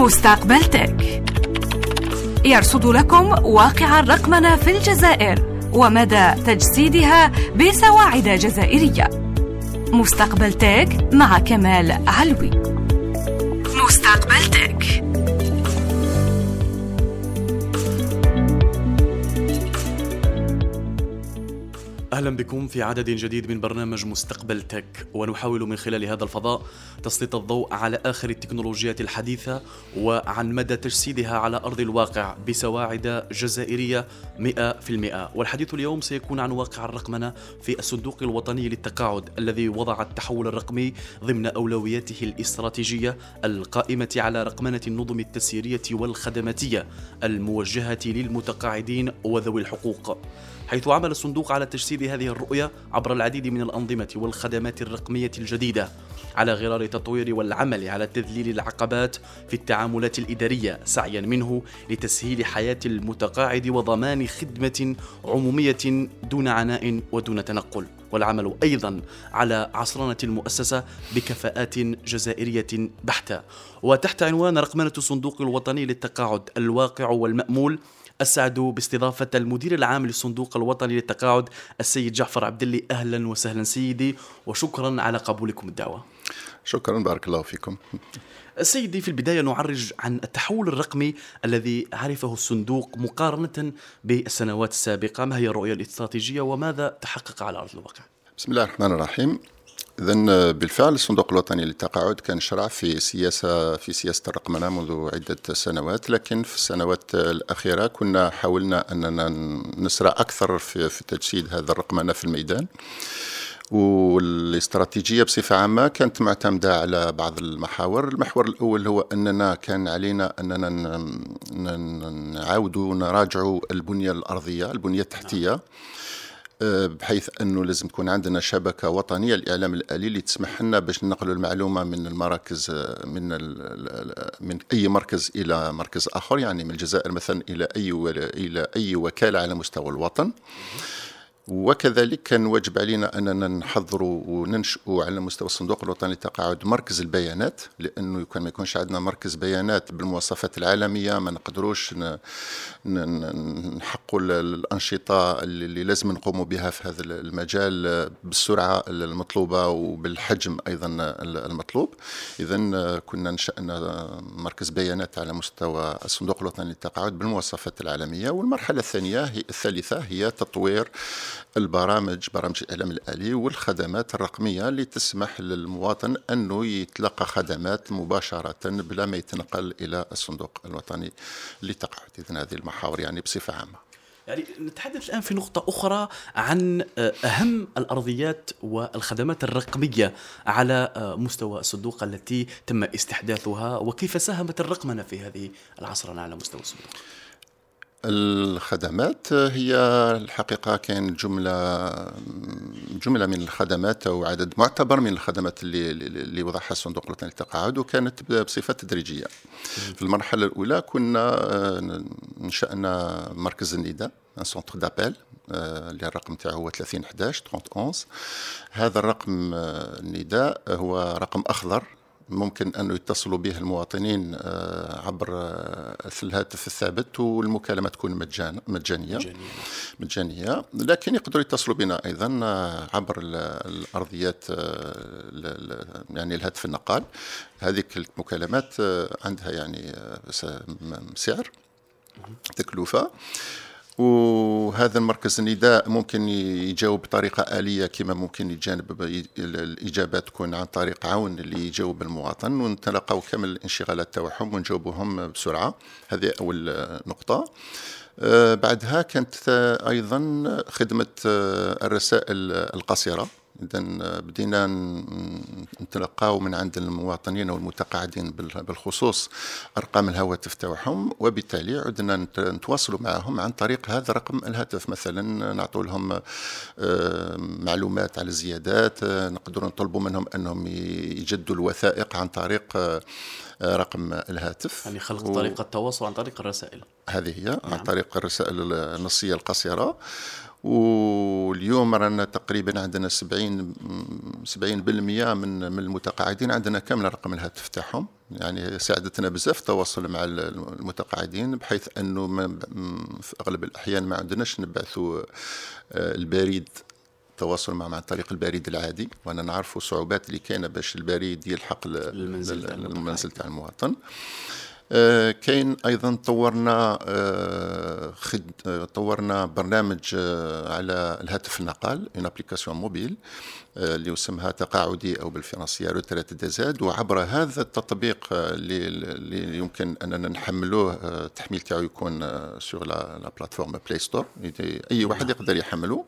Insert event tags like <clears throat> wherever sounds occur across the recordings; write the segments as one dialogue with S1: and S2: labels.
S1: مستقبل تك. يرصد لكم واقع الرقمنة في الجزائر ومدى تجسيدها بسواعد جزائرية. مستقبل تك مع كمال علوي. مستقبل تك.
S2: أهلا بكم في عدد جديد من برنامج مستقبل تك ونحاول من خلال هذا الفضاء تسليط الضوء على آخر التكنولوجيات الحديثة وعن مدى تجسيدها على أرض الواقع بسواعد جزائرية 100% والحديث اليوم سيكون عن واقع الرقمنة في الصندوق الوطني للتقاعد الذي وضع التحول الرقمي ضمن أولوياته الاستراتيجية القائمة على رقمنة النظم التسييرية والخدماتية الموجهة للمتقاعدين وذوي الحقوق. حيث عمل الصندوق على تجسيد هذه الرؤية عبر العديد من الأنظمة والخدمات الرقمية الجديدة على غرار التطوير والعمل على تذليل العقبات في التعاملات الإدارية سعيا منه لتسهيل حياة المتقاعد وضمان خدمة عمومية دون عناء ودون تنقل. والعمل أيضا على عصرنه المؤسسة بكفاءات جزائرية بحتة. وتحت عنوان رقمنة الصندوق الوطني للتقاعد الواقع والمأمول أسعد باستضافة المدير العام للصندوق الوطني للتقاعد السيد جعفر عبد الله أهلا وسهلا سيدي وشكرا على قبولكم الدعوة.
S3: شكرا بارك الله فيكم.
S2: سيدي في البداية نعرج عن التحول الرقمي الذي عرفه الصندوق مقارنة بالسنوات السابقة، ما هي الرؤية الاستراتيجية وماذا تحقق على أرض الواقع؟
S3: بسم الله الرحمن الرحيم. إذا بالفعل الصندوق الوطني للتقاعد كان شرع في سياسة في سياسة الرقمنة منذ عدة سنوات لكن في السنوات الأخيرة كنا حاولنا أننا نسرع أكثر في, في تجسيد هذا الرقمنة في الميدان. والاستراتيجية بصفة عامة كانت معتمدة على بعض المحاور. المحور الأول هو أننا كان علينا أننا نعاود نراجع البنية الأرضية البنية التحتية. بحيث أنه لازم تكون عندنا شبكة وطنية للاعلام الآلي اللي تسمح لنا باش ننقلوا المعلومة من المراكز من من أي مركز إلى مركز آخر يعني من الجزائر مثلا إلى أي إلى أي وكالة على مستوى الوطن. وكذلك كان واجب علينا أننا نحضروا وننشئوا على مستوى الصندوق الوطني للتقاعد مركز البيانات لأنه كان ما يكونش عندنا مركز بيانات بالمواصفات العالمية ما نقدروش نحققوا الأنشطة اللي لازم نقوموا بها في هذا المجال بالسرعة المطلوبة وبالحجم أيضا المطلوب. اذا كنا نشأنا مركز بيانات على مستوى الصندوق الوطني للتقاعد بالمواصفات العالمية والمرحلة الثانية هي الثالثة هي تطوير البرامج برامج الإعلام الآلي والخدمات الرقمية اللي تسمح للمواطن أنه يتلقى خدمات مباشرة بلا ما يتنقل إلى الصندوق الوطني للتقاعد إذن هذه المحاور يعني بصفة عامة.
S2: يعني نتحدث الآن في نقطة أخرى عن أهم الأرضيات والخدمات الرقمية على مستوى الصندوق التي تم استحداثها وكيف ساهمت الرقمنة في هذه العصرنة على مستوى الصندوق؟
S3: الخدمات هي الحقيقة كان جملة جملة من الخدمات أو عدد معتبر من الخدمات اللي اللي وضعها الصندوق الوطني للتقاعد وكانت بصفة تدريجية. في المرحلة الأولى كنا نشأنا مركز النداء ان سونتر دابيل اللي الرقم تاعو هو 30 11 30 11 هذا الرقم النداء هو رقم أخضر ممكن أن يتصلوا به المواطنين عبر الهاتف الثابت والمكالمة تكون مجان مجانية مجانية لكن يقدروا يتصلوا بنا أيضا عبر الأرضيات يعني الهاتف النقال. هذه المكالمات عندها يعني سعر. تكلفة. وهذا المركز النداء ممكن يجاوب بطريقة آلية كما ممكن يجانب الإجابة تكون عن طريق عون اللي يجاوب المواطن. ونتلقاو كامل الانشغالات تاعهم ونجاوبهم بسرعة. هذه أول نقطة. بعدها كانت أيضا خدمة الرسائل القصيرة. اذا بدينا نتلقاو من عند المواطنين والمتقاعدين بالخصوص أرقام الهواتف تاعهم وبالتالي عدنا نتواصلوا معهم عن طريق هذا رقم الهاتف. مثلا نعطوا لهم معلومات على الزيادات نقدروا نطلبوا منهم أنهم يجدوا الوثائق عن طريق رقم الهاتف.
S2: يعني خلق و... طريقة التواصل عن طريق الرسائل.
S3: هذه هي نعم. عن طريق الرسائل النصية القصيرة. واليوم رانا تقريبا عندنا 70 70% من من المتقاعدين عندنا كامل رقم الهاتف تاعهم. يعني ساعدتنا بزاف التواصل مع المتقاعدين بحيث أنه في أغلب الأحيان ما عندناش نبعثوا آه، البريد التواصل مع عن طريق البريد العادي. وأنا نعرف الصعوبات اللي كاينة باش البريد يلحق المنزل تاع المواطن. كاين أيضا طورنا آه، خد طورنا برنامج على الهاتف النقال une application mobile اللي يسمها تقاعدي أو بالفرنسية retraite DZ وعبر هذا التطبيق اللي يمكن أننا نحملوه التحميل تاعو يكون sur la plateforme Play Store أي واحد يقدر يحمله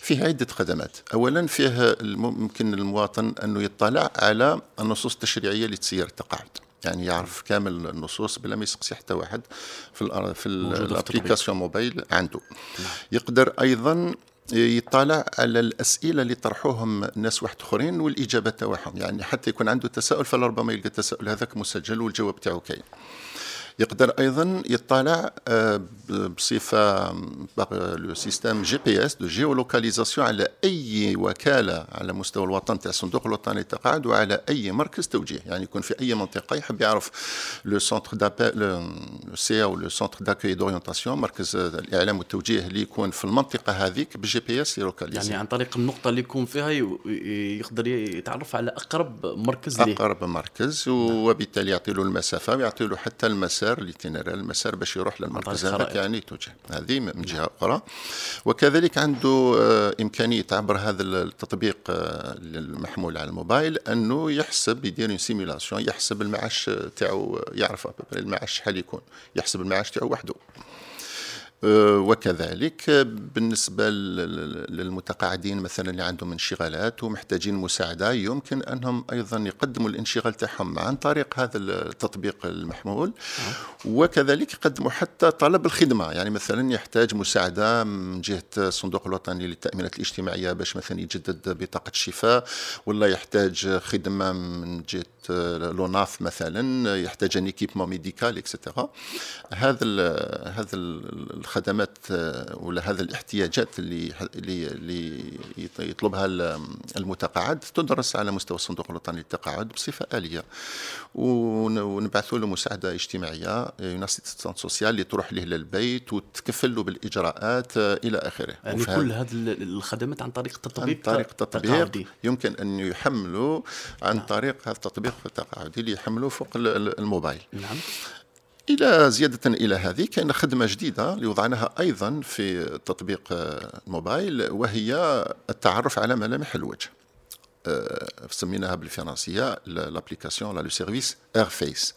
S3: فيه عدة خدمات. اولا فيه ممكن المواطن أنه يطلع على النصوص التشريعية اللي تسير التقاعد يعني يعرف كامل النصوص بلا ما يسقسي حتى واحد في في ال application mobile عنده. نعم. يقدر أيضا يطالع على الأسئلة اللي طرحوهم الناس واحد آخرين والإجابة تاعهم. يعني حتى يكون عنده تساؤل فلربما يلقى التساؤل هذاك مسجل والجواب تاعو كاين. يقدر أيضا يطلع آه، بصفة le système GPS de géolocalisation على أي وكالة على مستوى الوطن تاع الصندوق الوطني للتقاعد وعلى أي مركز توجيه. يعني يكون في أي منطقة يحب يعرف le centre d'appel le CO le centre d'accueil d'orientation مركز الإعلام والتوجيه اللي يكون في المنطقة هذيك بال GPS
S2: يعني عن طريق النقطة اللي يكون فيها يقدر يتعرف على أقرب مركز
S3: ليه. أقرب مركز وبالتالي يعطي له المسافة ويعطي له حتى المسار l'itinéraire المسار باش يروح للمركز هذاك يعني توجه. هذه من جهة أخرى. وكذلك عنده آه، إمكانية عبر هذا التطبيق آه، المحمول على الموبايل أنه يحسب يدير simulation يحسب المعاش تاعو يعرف المعاش شحال يكون. يحسب المعاش تاعو وحده. آه، وكذلك بالنسبة للمتقاعدين مثلا اللي عندهم انشغالات ومحتاجين مساعدة يمكن أنهم أيضا يقدموا الانشغال تاعهم عن طريق هذا التطبيق المحمول. وكذلك يقدموا حتى طلب الخدمة يعني مثلا يحتاج مساعدة من جهة الصندوق الوطني للتأمينات الاجتماعية باش مثلا يجدد بطاقة الشفاء ولا يحتاج خدمة من جهة l'ONAAPH مثلا يحتاج أن ايكيبمون ميديكال اكسترا هذا هذا الخدمات ولا هذه الاحتياجات اللي اللي يطلبها المتقاعد تدرس على مستوى الصندوق الوطني للتقاعد بصفة آلية. ونبعثوا له مساعدة اجتماعية يوناسيتي سوسيال اللي تروح له للبيت وتكفل له بالإجراءات إلى آخره.
S2: يعني كل هذه الخدمات عن طريق التطبيق؟
S3: عن طريق التطبيق. يمكن أن يحملوا عن نعم. طريق هذا التطبيق التقاعدي اللي يحملوه فوق الموبايل. نعم. إلى زيادة إلى هذه كاين خدمة جديدة اللي وضعناها أيضا في تطبيق الموبايل وهي التعرف على ملامح الوجه. آه، سميناها بالفرنسية l'application la le service Air Face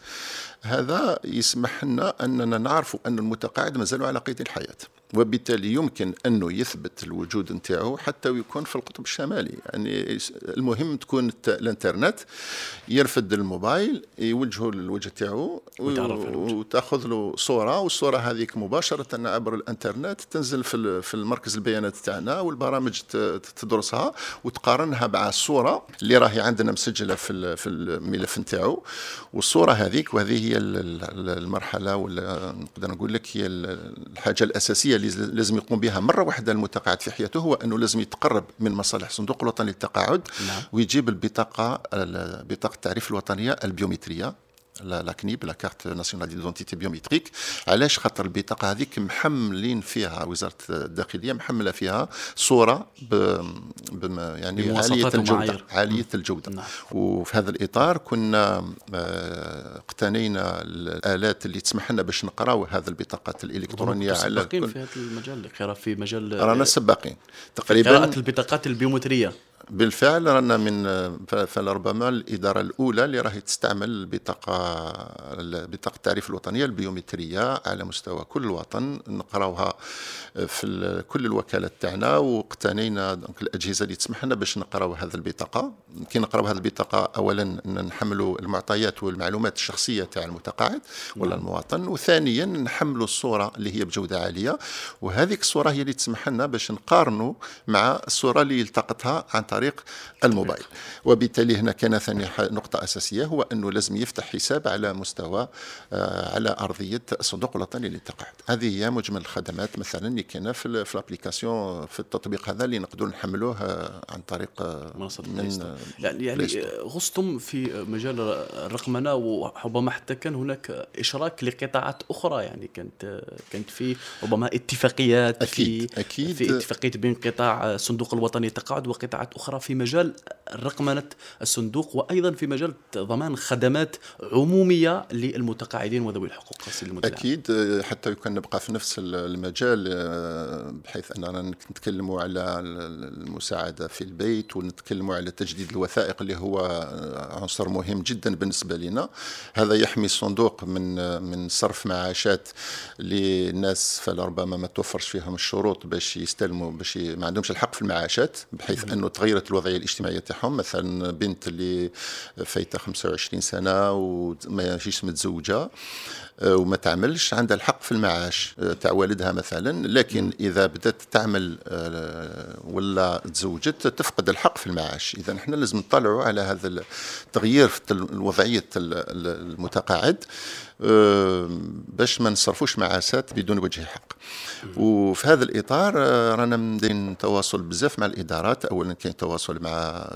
S3: هذا يسمح لنا أننا نعرف أن المتقاعد مازال على قيد الحياة. وبالتالي يمكن أنه يثبت الوجود نتاعو حتى ويكون في القطب الشمالي. يعني المهم تكون الإنترنت يرفد الموبايل يوجهه للوجه تاعو وتأخذ له صورة والصورة هذيك مباشرة عبر الإنترنت تنزل في في المركز البيانات تاعنا والبرامج تدرسها وتقارنها مع الصورة اللي راهي عندنا مسجلة في في الملف نتاعو. والصورة هذيك وهذه هي المرحلة ولا نقدر نقول لك هي الحاجة الأساسية اللي لازم يقوم بها مرة واحدة المتقاعد في حياته هو أنه لازم يتقرب من مصالح الصندوق الوطني للتقاعد نعم. ويجيب البطاقة بطاقة التعريف الوطنية البيومترية la CNIB la carte nationale d'identité biométrique علاش؟ خاطر البطاقة هذيك محملين فيها وزارة الداخلية محملة فيها صورة ب... ب... يعني عالية الجودة عالية الجودة. نعم. وفي هذا الإطار كنا آه، اقتنينا الآلات اللي تسمح لنا باش نقراو هذه البطاقات الإلكترونية
S2: على في هذا المجال في مجال
S3: رانا سباقين.
S2: تقريبا قراءة البطاقات البيومترية.
S3: بالفعل رانا من فلربما الإدارة الأولى اللي راهي تستعمل البطاقه بطاقة التعريف الوطنية البيومتريه على مستوى كل الوطن. نقراوها في كل الوكالات تاعنا واقتنينا الأجهزة اللي تسمح لنا باش نقراو هذه البطاقة. كي نقراو هذه البطاقة اولا نحملوا المعطيات والمعلومات الشخصية تاع المتقاعد ولا نعم. المواطن. وثانيا نحملوا الصورة اللي هي بجودة عالية. وهذيك الصورة هي اللي تسمح لنا باش نقارنوا مع الصورة اللي التقطها عن طريق الموبايل. وبالتالي هنا كان ثاني نقطة أساسية هو أنه لازم يفتح حساب على مستوى آه، على أرضية الصندوق الوطني للتقاعد هذه هي مجمل الخدمات مثلا اللي كاينة في, في الأبليكاسيون في التطبيق هذا اللي نقدروا نحملوه عن طريق
S2: من يعني, يعني غصتم في مجال الرقمنة وربما حتى كان هناك إشراك لقطاعات أخرى. يعني كانت كانت في ربما اتفاقيات
S3: أكيد في أكيد
S2: في اتفاقية بين قطاع الصندوق الوطني للتقاعد وقطاعات أخرى. في مجال رقمنة الصندوق وأيضا في مجال ضمان خدمات عمومية للمتقاعدين وذوي الحقوق.
S3: أكيد حتى يمكن نبقى في نفس المجال بحيث أننا نتكلموا على المساعدة في البيت ونتكلموا على تجديد الوثائق اللي هو عنصر مهم جدا بالنسبة لنا. هذا يحمي الصندوق من من صرف معاشات للناس فلربما ما توفرش فيهم الشروط باش يستلموا باش ما عندهمش الحق في المعاشات بحيث أنه تغيرت الوضعية الاجتماعية تاعهم. مثلا بنت اللي فايتة 25 سنة وما جيش متزوجة آه، وما تعملش عندها الحق في المعاش آه، تاع والدها مثلا. لكن إذا بدأت تعمل آه، ولا تزوجت تفقد الحق في المعاش. إذا إحنا لازم نطلعوا على هذا التغيير في وضعيه المتقاعد باش ما نصرفوش معاشات بدون وجه حق وفي هذا الإطار رانا مدين تواصل بزاف مع الإدارات. اولا كاين تواصل مع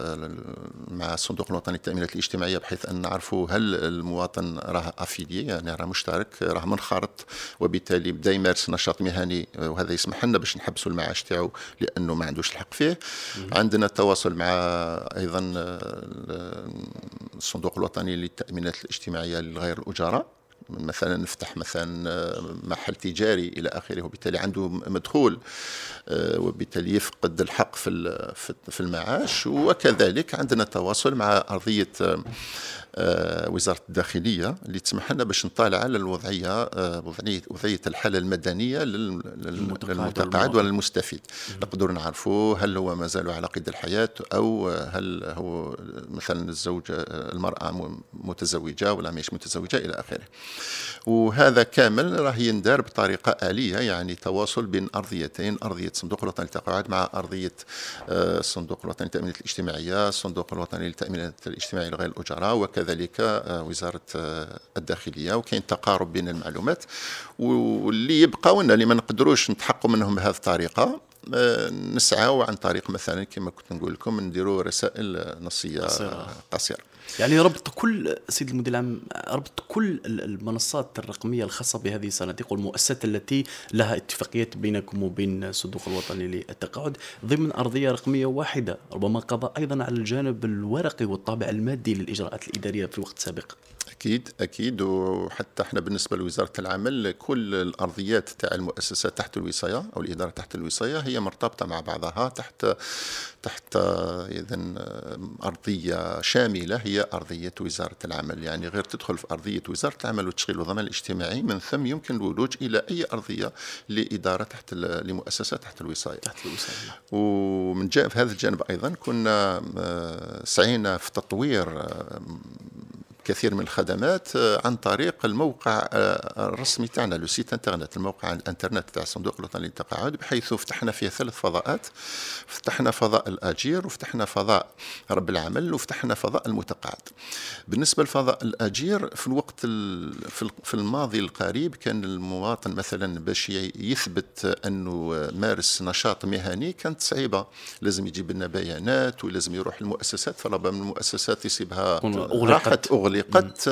S3: مع الصندوق الوطني للتأمينات الاجتماعية بحيث أن نعرفوا هل المواطن راه افيلي يعني راه مشترك راه منخرط وبالتالي بدا يمارس نشاط مهني وهذا يسمح لنا باش نحبسوا المعاش تاعو لأنه ما عندوش الحق فيه. عندنا التواصل مع أيضا الصندوق الوطني للتأمينات الاجتماعية لغير الأجراء. مثلا نفتح مثلا آه، محل تجاري إلى آخره وبالتالي عنده مدخول آه، وبالتالي يفقد الحق في في المعاش. وكذلك عندنا تواصل مع أرضية آه، وزارة الداخلية اللي تسمح لنا باش نطالع على الوضعية وضعية وضعية الحالة المدنية للمتقاعد وللمستفيد نقدر نعرفوا هل هو ما زال على قيد الحياة أو هل هو مثلا الزوجة المرأة متزوجة ولا مش متزوجة إلى آخره. وهذا كامل راه يندار بطريقة آلية يعني تواصل بين أرضيتين أرضية صندوق الوطني للتقاعد مع أرضية الصندوق آه، الوطني للتأمينات الاجتماعية الصندوق الوطني للتأمينات الاجتماعية لغير الأجراء وكذلك آه، وزارة آه، الداخلية وكاين تقارب بين المعلومات. واللي يبقاونا اللي ما نقدروش نتحققوا منهم بهذه الطريقة نسعى عن طريق مثلا كما كنت نقول لكم نديروا رسائل نصية قصيرة.
S2: يعني ربط كل سيد المدير العام ربط كل المنصات الرقمية الخاصة بهذه الصناديق والمؤسسات التي لها اتفاقيات بينكم وبين الصندوق الوطني للتقاعد ضمن أرضية رقمية واحدة ربما قضى أيضا على الجانب الورقي والطابع المادي للإجراءات الإدارية في وقت سابق.
S3: أكيد أكيد. وحتى إحنا بالنسبة لوزارة العمل كل الأرضيات تاع المؤسسات تحت الوصاية أو الإدارة تحت الوصاية هي مرتبطة مع بعضها تحت تحت اذا أرضية شاملة هي أرضية وزارة العمل. يعني غير تدخل في أرضية وزارة العمل والتشغيل والضمان الاجتماعي من ثم يمكن الولوج إلى أي أرضية لإدارة تحت لمؤسسة تحت الوصاية.
S2: تحت الوصاية.
S3: ومن جانب هذا الجانب أيضا كنا آه، سعينا في تطوير آه، كثير من الخدمات آه، عن طريق الموقع آه، الرسمي تاعنا لو سيت انترنت الموقع الانترنت تاع الصندوق الوطني للتقاعد بحيث فتحنا فيه ثلاث فضاءات. فتحنا فضاء الأجير وفتحنا فضاء رب العمل وفتحنا فضاء المتقاعد. بالنسبة لفضاء الأجير في الوقت في الماضي القريب كان المواطن مثلا باش يثبت أنه مارس نشاط مهني كانت صعيبة. لازم يجيب لنا بيانات ولازم يروح المؤسسات فربما المؤسسات يصيبها
S2: أغلقت.
S3: أغلقت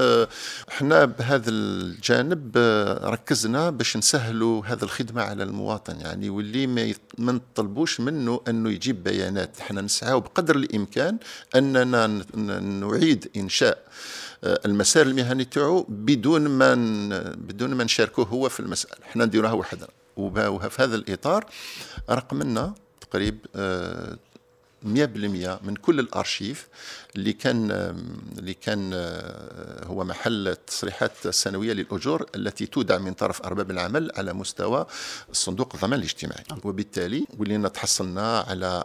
S3: إحنا بهذا الجانب آه، ركزنا باش نسهلوا هذه الخدمة على المواطن. يعني واللي ما نطلبوش منه أنه يجيب بيانات. إحنا نسعى بقدر الإمكان أننا نعيد إنشاء آه، المسار المهني تاعو بدون ما بدون ما نشاركوه هو في المسألة. إحنا نديروها وحدنا. وفي هذا الإطار رقمنا تقريب آه، 100% من كل الأرشيف اللي كان اللي كان هو محل التصريحات السنويه للأجور التي تودع من طرف أرباب العمل على مستوى صندوق الضمان الاجتماعي. وبالتالي ولينا تحصلنا على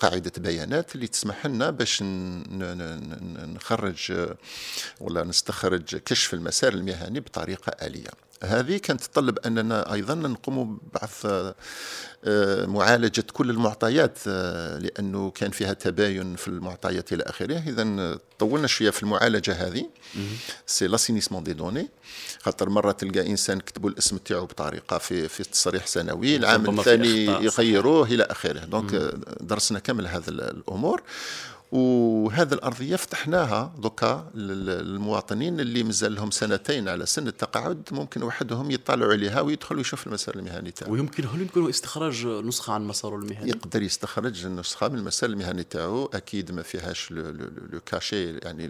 S3: قاعدة بيانات اللي تسمح لنا باش نخرج ولا نستخرج كشف المسار المهني بطريقة آلية. هذه كانت تتطلب أننا أيضا نقوم ببعض آه، معالجة كل المعطيات آه، لأنه كان فيها تباين في المعطيات إلى آخره. اذا طولنا شوية في المعالجة هذه. c'est l'assainissement des données خاطر مرة تلقى إنسان كتبوا الاسم تاعو بطريقة في في تصريح سنوي العام الثاني يغيروه إلى آخره. donc درسنا كامل هذه الأمور. وهذه الأرضية فتحناها دوكا للمواطنين اللي مازال لهم سنتين على سن التقاعد ممكن وحدهم يطلعوا عليها ويدخلوا يشوف المسار المهني تاعو
S2: ويمكن هل يمكن استخراج نسخة عن مساره المهني؟
S3: يقدر يستخرج نسخه من المسار المهني تاعو أكيد ما فيهاش لو كاشي يعني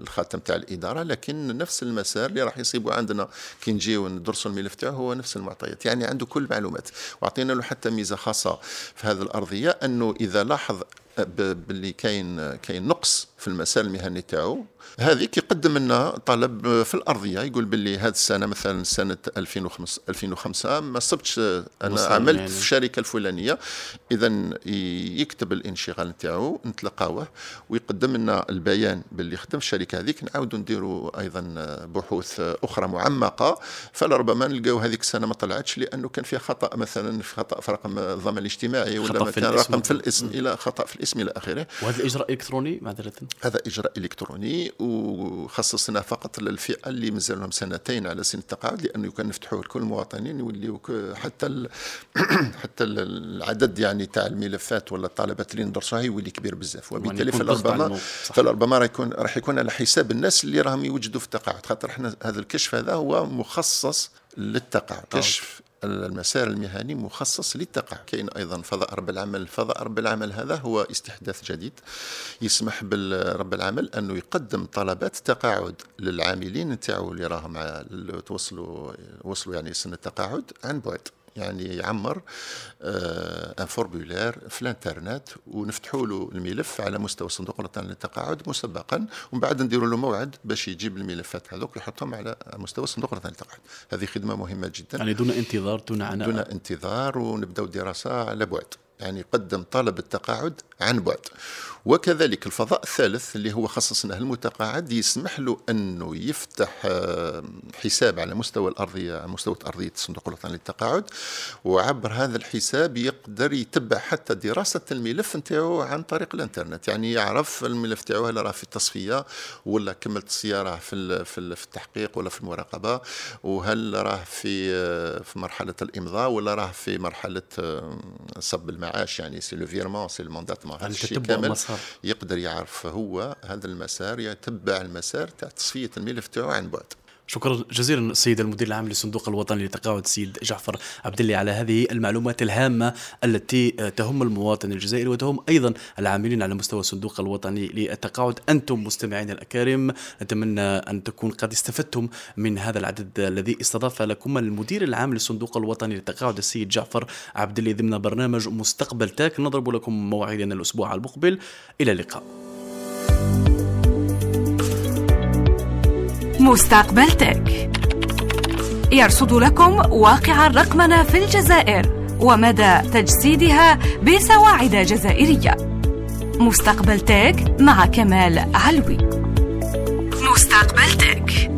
S3: الخاتم تاع الإدارة لكن نفس المسار اللي راح يصيبوا عندنا كي نجيو ندرسوا الملف تاعو هو نفس المعطيات. يعني عنده كل المعلومات. وأعطينا له حتى ميزة خاصة في هذه الأرضية أنه إذا لاحظ باللي كاين كاين نقص. في المسار المهني تاعو. هذيك يقدم لنا طلب في الأرضية يقول باللي هذه السنة مثلا سنة 2005 2005 ما صبتش أنا عملت يعني. في الشركة الفلانية. اذا يكتب الانشغال نتاعو نتلقاوه ويقدم لنا البيان باللي خدم في الشركة هذيك. نعاودوا نديروا أيضا بحوث أخرى معمقة. فلربما نلقاو هذيك السنة ما طلعتش لأنه كان فيها خطأ مثلا في خطأ في رقم الضمان الاجتماعي ولا مثلا رقم في الاسم إلى خطأ في الاسم إلى آخره.
S2: وهذا الإجراء الالكتروني معذرة.
S3: هذا إجراء إلكتروني وخصصنا فقط للفئة اللي مازال لهم سنتين على سن التقاعد لأنه كان نفتحوه لكل المواطنين يوليو حتى <clears throat> حتى العدد يعني تاع الملفات ولا الطلبات اللي ندرسوها يولي كبير بزاف. وبالتالي فلربما فلربما راح يكون راح يكون على حساب الناس اللي راهم يوجدوا في التقاعد خاطر إحنا هذا الكشف هذا هو مخصص للتقاعد كشف المسار المهني مخصص للتقاعد كاين أيضا فضاء رب العمل. فضاء رب العمل هذا هو استحداث جديد يسمح بالرب العمل انه يقدم طلبات تقاعد للعاملين نتاعو اللي راهم توصلوا وصلوا يعني سن التقاعد عن بعد. يعني يعمر ان فورمولير في الانترنت ونفتحوا له الملف على مستوى صندوق الوطني للتقاعد مسبقا ومن بعد نديروا له موعد باش يجيب الملفات هذوك يحطهم على مستوى صندوق الوطني للتقاعد. هذه خدمة مهمة جدا.
S2: يعني دون انتظار دون عناء.
S3: دون انتظار ونبداو دراسة على بعد. يعني يقدم طلب التقاعد عن بعد. وكذلك الفضاء الثالث اللي هو خصصناه المتقاعد يسمح له أنه يفتح آه، حساب على مستوى الأرضية على مستوى أرضية الصندوق الوطني للتقاعد. وعبر هذا الحساب يقدر يتبع حتى دراسة الملف نتاعو عن طريق الإنترنت. يعني يعرف الملف تاعو هل راه في التصفية ولا كملت السيارة في في التحقيق ولا في المراقبة. وهل راه في آه، في مرحلة الإمضاء ولا راه في مرحلة آه، صب المعاش يعني c'est le virement c'est ال mandatement
S2: هذا الشيء كامل
S3: يقدر يعرف هو هذا المسار يتبع المسار تاع تصفية الملف تاعو عن بعد.
S2: شكرا جزيلا السيد المدير العام للصندوق الوطني للتقاعد السيد جعفر عبدلي على هذه المعلومات الهامة التي تهم المواطن الجزائري وتهم أيضا العاملين على مستوى الصندوق الوطني للتقاعد. أنتم مستمعين الأكارم نتمنى أن تكون قد استفدتم من هذا العدد الذي استضاف لكم المدير العام للصندوق الوطني للتقاعد السيد جعفر عبد الله ضمن برنامج مستقبل تاك. نضرب لكم موعدنا الأسبوع المقبل. إلى اللقاء.
S1: مستقبلتك يرصد لكم واقع الرقمنة في الجزائر ومدى تجسيدها بسواعد جزائرية. مستقبل تك مع كمال علوي. مستقبل تك.